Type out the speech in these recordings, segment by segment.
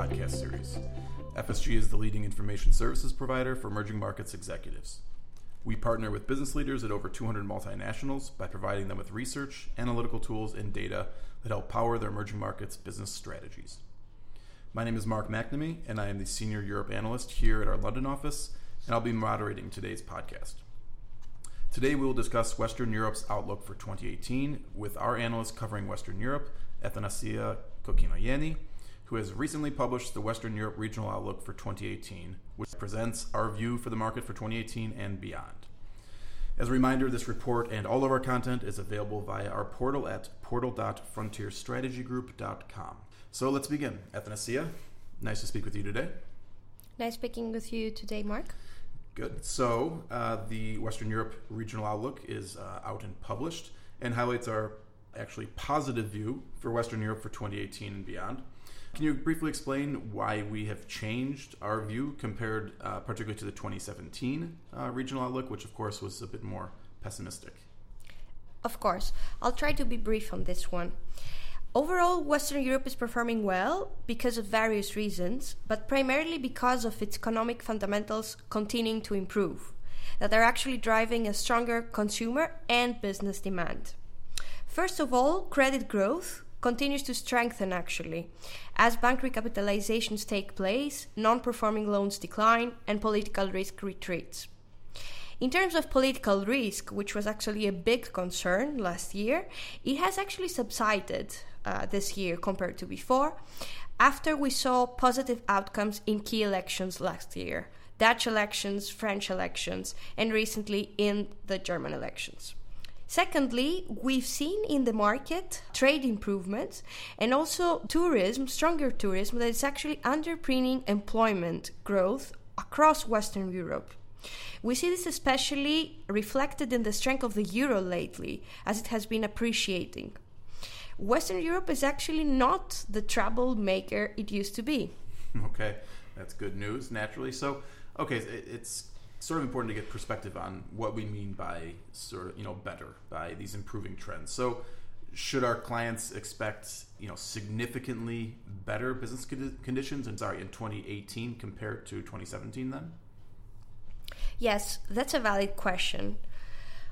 podcast series. FSG is the leading information services provider for emerging markets executives. We partner with business leaders at over 200 multinationals by providing them with research, analytical tools, and data that help power their emerging markets business strategies. My name is Mark McNamee, and I am the Senior Europe Analyst here at our London office, and I'll be moderating today's podcast. Today, we will discuss Western Europe's outlook for 2018 with our analyst covering Western Europe, Athanasia Kokinoyeni, who has recently published the Western Europe Regional Outlook for 2018, which presents our view for the market for 2018 and beyond. As a reminder, this report and all of our content is available via our portal at portal.frontierstrategygroup.com. So let's begin. Athanasia, nice to speak with you today. Nice speaking with you today, Mark. Good. So, uh, the Western Europe Regional Outlook is uh, out and published and highlights our actually positive view for Western Europe for 2018 and beyond. Can you briefly explain why we have changed our view compared uh, particularly to the 2017 uh, Regional Outlook, which of course was a bit more pessimistic? Of course. I'll try to be brief on this one. Overall, Western Europe is performing well because of various reasons, but primarily because of its economic fundamentals continuing to improve, that are actually driving a stronger consumer and business demand. First of all, credit growth continues to strengthen actually, as bank recapitalizations take place, non performing loans decline, and political risk retreats. In terms of political risk, which was actually a big concern last year, it has actually subsided uh, this year compared to before, after we saw positive outcomes in key elections last year Dutch elections, French elections, and recently in the German elections. Secondly, we've seen in the market trade improvements and also tourism, stronger tourism, that is actually underpinning employment growth across Western Europe. We see this especially reflected in the strength of the euro lately, as it has been appreciating. Western Europe is actually not the troublemaker it used to be. Okay, that's good news, naturally. So, okay, it's sort of important to get perspective on what we mean by sort of, you know, better, by these improving trends. So, should our clients expect, you know, significantly better business conditions and sorry, in 2018 compared to 2017 then? Yes, that's a valid question.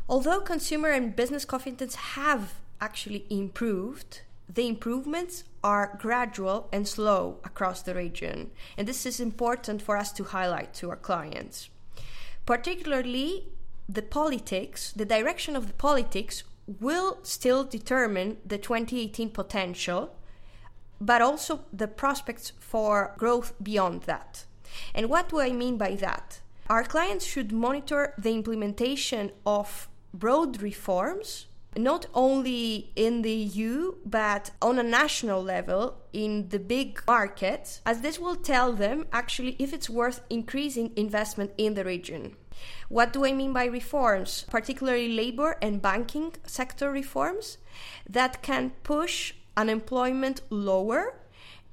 Although consumer and business confidence have actually improved, the improvements are gradual and slow across the region, and this is important for us to highlight to our clients. Particularly, the politics, the direction of the politics will still determine the 2018 potential, but also the prospects for growth beyond that. And what do I mean by that? Our clients should monitor the implementation of broad reforms not only in the EU but on a national level in the big markets, as this will tell them actually if it's worth increasing investment in the region. What do I mean by reforms? Particularly labor and banking sector reforms that can push unemployment lower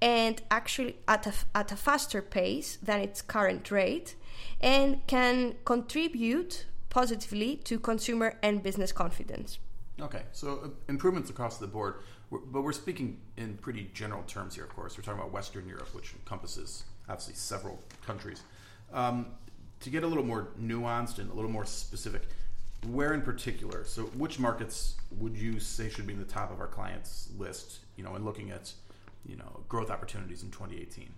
and actually at a, at a faster pace than its current rate and can contribute positively to consumer and business confidence. Okay, so uh, improvements across the board, but we're speaking in pretty general terms here, of course. We're talking about Western Europe, which encompasses obviously several countries. Um, to get a little more nuanced and a little more specific, where in particular, so which markets would you say should be in the top of our clients list, you know, in looking at, you know, growth opportunities in 2018?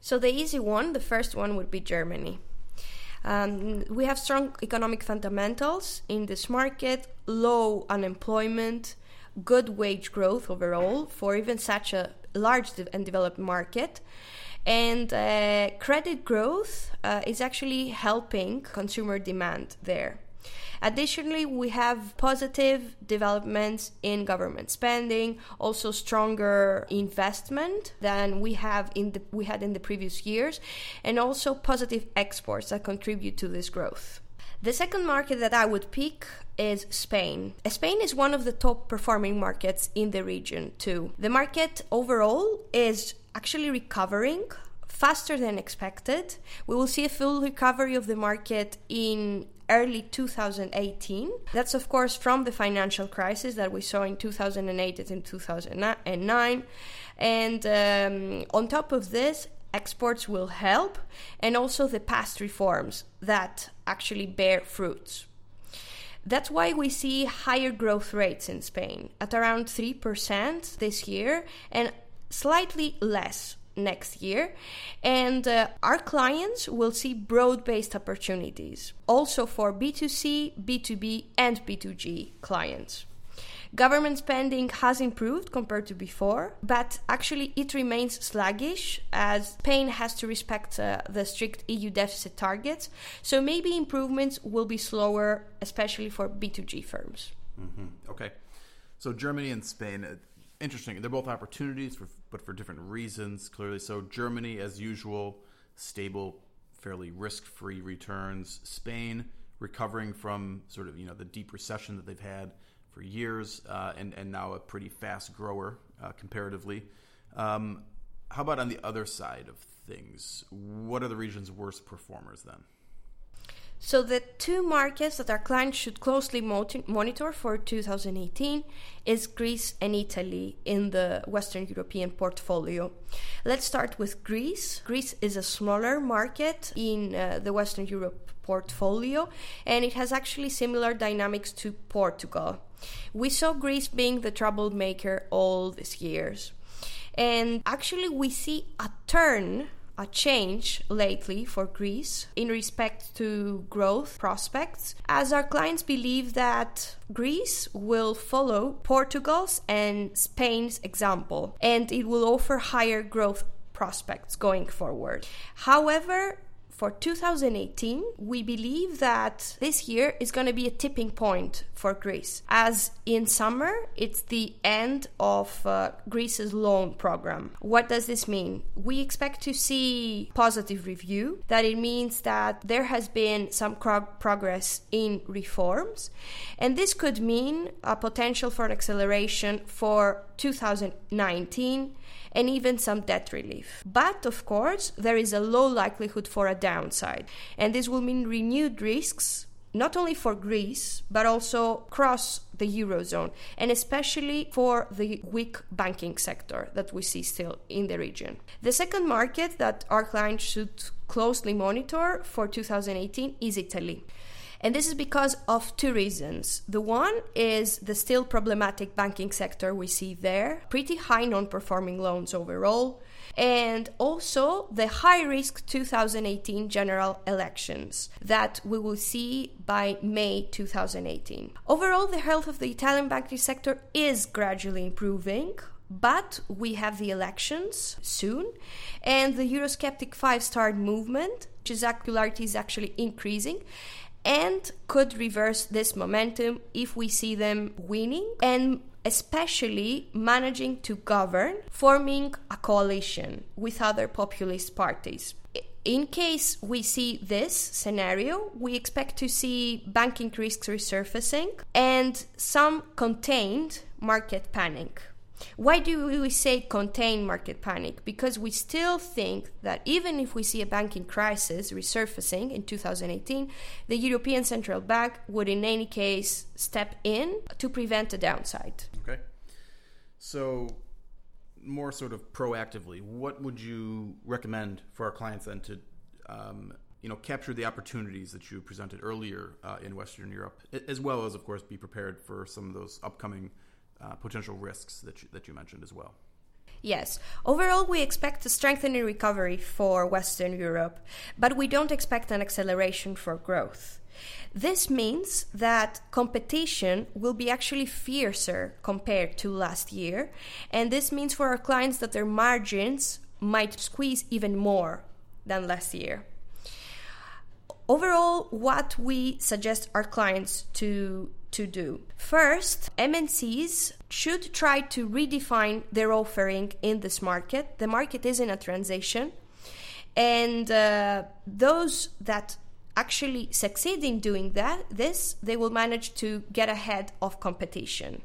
So the easy one, the first one would be Germany. Um, we have strong economic fundamentals in this market, low unemployment, good wage growth overall for even such a large and developed market. And uh, credit growth uh, is actually helping consumer demand there. Additionally, we have positive developments in government spending, also stronger investment than we have in the we had in the previous years, and also positive exports that contribute to this growth. The second market that I would pick is Spain. Spain is one of the top performing markets in the region, too. The market overall is actually recovering faster than expected. We will see a full recovery of the market in early 2018. That's, of course, from the financial crisis that we saw in 2008 and 2009. And um, on top of this, exports will help, and also the past reforms that actually bear fruits. That's why we see higher growth rates in Spain at around 3% this year and slightly less next year. And uh, our clients will see broad based opportunities also for B2C, B2B, and B2G clients. Government spending has improved compared to before, but actually it remains sluggish as Spain has to respect uh, the strict EU deficit targets. So maybe improvements will be slower, especially for B2G firms. Mm-hmm. Okay. So Germany and Spain, interesting. They're both opportunities, for, but for different reasons, clearly. So Germany, as usual, stable, fairly risk-free returns. Spain recovering from sort of you know the deep recession that they've had for years uh, and, and now a pretty fast grower uh, comparatively. Um, how about on the other side of things? What are the region's worst performers then? So, the two markets that our clients should closely monitor for 2018 is Greece and Italy in the Western European portfolio. Let's start with Greece. Greece is a smaller market in uh, the Western Europe portfolio and it has actually similar dynamics to Portugal. We saw Greece being the troublemaker all these years. And actually, we see a turn a change lately for Greece in respect to growth prospects, as our clients believe that Greece will follow Portugal's and Spain's example and it will offer higher growth prospects going forward. However, for 2018, we believe that this year is going to be a tipping point for Greece. As in summer, it's the end of uh, Greece's loan program. What does this mean? We expect to see positive review. That it means that there has been some progress in reforms, and this could mean a potential for an acceleration for 2019 and even some debt relief. But of course, there is a low likelihood for a downside, and this will mean renewed risks not only for Greece, but also across the Eurozone, and especially for the weak banking sector that we see still in the region. The second market that our clients should closely monitor for 2018 is Italy. And this is because of two reasons. The one is the still problematic banking sector we see there, pretty high non performing loans overall, and also the high risk 2018 general elections that we will see by May 2018. Overall, the health of the Italian banking sector is gradually improving. But we have the elections soon, and the Eurosceptic five star movement, which is popularity is actually increasing and could reverse this momentum if we see them winning and especially managing to govern, forming a coalition with other populist parties. In case we see this scenario, we expect to see banking risks resurfacing and some contained market panic. Why do we say contain market panic? Because we still think that even if we see a banking crisis resurfacing in 2018, the European Central Bank would in any case step in to prevent a downside. Okay. So, more sort of proactively, what would you recommend for our clients then to um, you know capture the opportunities that you presented earlier uh, in Western Europe, as well as of course be prepared for some of those upcoming uh, potential risks that you, that you mentioned as well. Yes. Overall, we expect a strengthening recovery for Western Europe, but we don't expect an acceleration for growth. This means that competition will be actually fiercer compared to last year, and this means for our clients that their margins might squeeze even more than last year. Overall, what we suggest our clients to to do. First, MNCs should try to redefine their offering in this market. The market is in a transition, and uh, those that actually succeed in doing that, this, they will manage to get ahead of competition.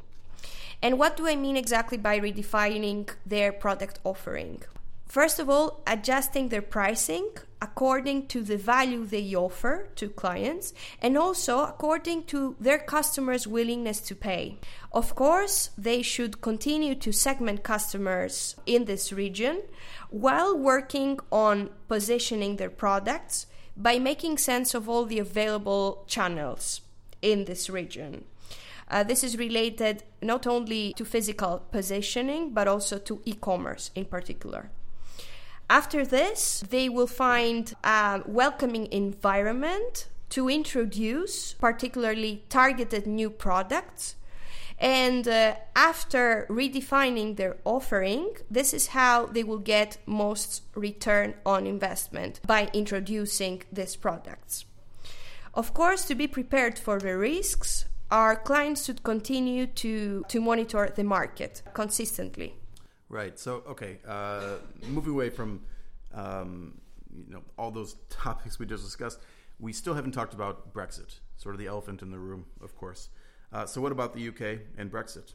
And what do I mean exactly by redefining their product offering? First of all, adjusting their pricing according to the value they offer to clients and also according to their customers' willingness to pay. Of course, they should continue to segment customers in this region while working on positioning their products by making sense of all the available channels in this region. Uh, this is related not only to physical positioning but also to e commerce in particular. After this, they will find a welcoming environment to introduce particularly targeted new products. And uh, after redefining their offering, this is how they will get most return on investment by introducing these products. Of course, to be prepared for the risks, our clients should continue to, to monitor the market consistently. Right. So, okay, uh, moving away from um, you know all those topics we just discussed, we still haven't talked about Brexit, sort of the elephant in the room, of course. Uh, so, what about the UK and Brexit?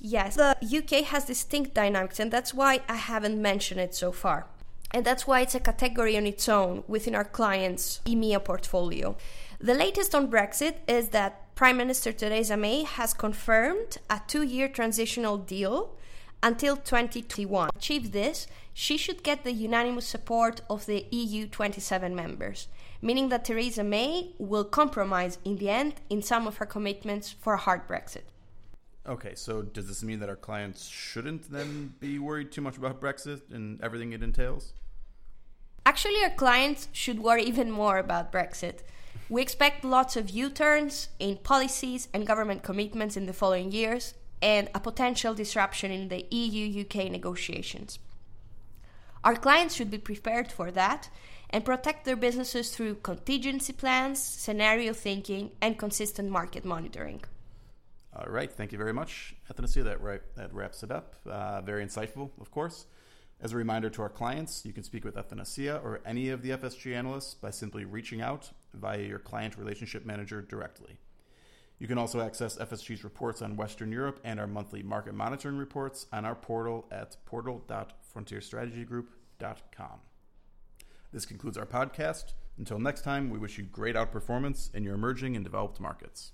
Yes, the UK has distinct dynamics, and that's why I haven't mentioned it so far. And that's why it's a category on its own within our clients' EMEA portfolio. The latest on Brexit is that Prime Minister Theresa May has confirmed a two year transitional deal until 2021. To achieve this, she should get the unanimous support of the EU 27 members, meaning that Theresa May will compromise in the end in some of her commitments for a hard Brexit. Okay, so does this mean that our clients shouldn't then be worried too much about Brexit and everything it entails? Actually, our clients should worry even more about Brexit. We expect lots of U turns in policies and government commitments in the following years, and a potential disruption in the EU UK negotiations. Our clients should be prepared for that and protect their businesses through contingency plans, scenario thinking, and consistent market monitoring. All right, thank you very much, Athanasia. That, right, that wraps it up. Uh, very insightful, of course. As a reminder to our clients, you can speak with Athanasia or any of the FSG analysts by simply reaching out via your client relationship manager directly. You can also access FSG's reports on Western Europe and our monthly market monitoring reports on our portal at portal.frontierstrategygroup.com. This concludes our podcast. Until next time, we wish you great outperformance in your emerging and developed markets.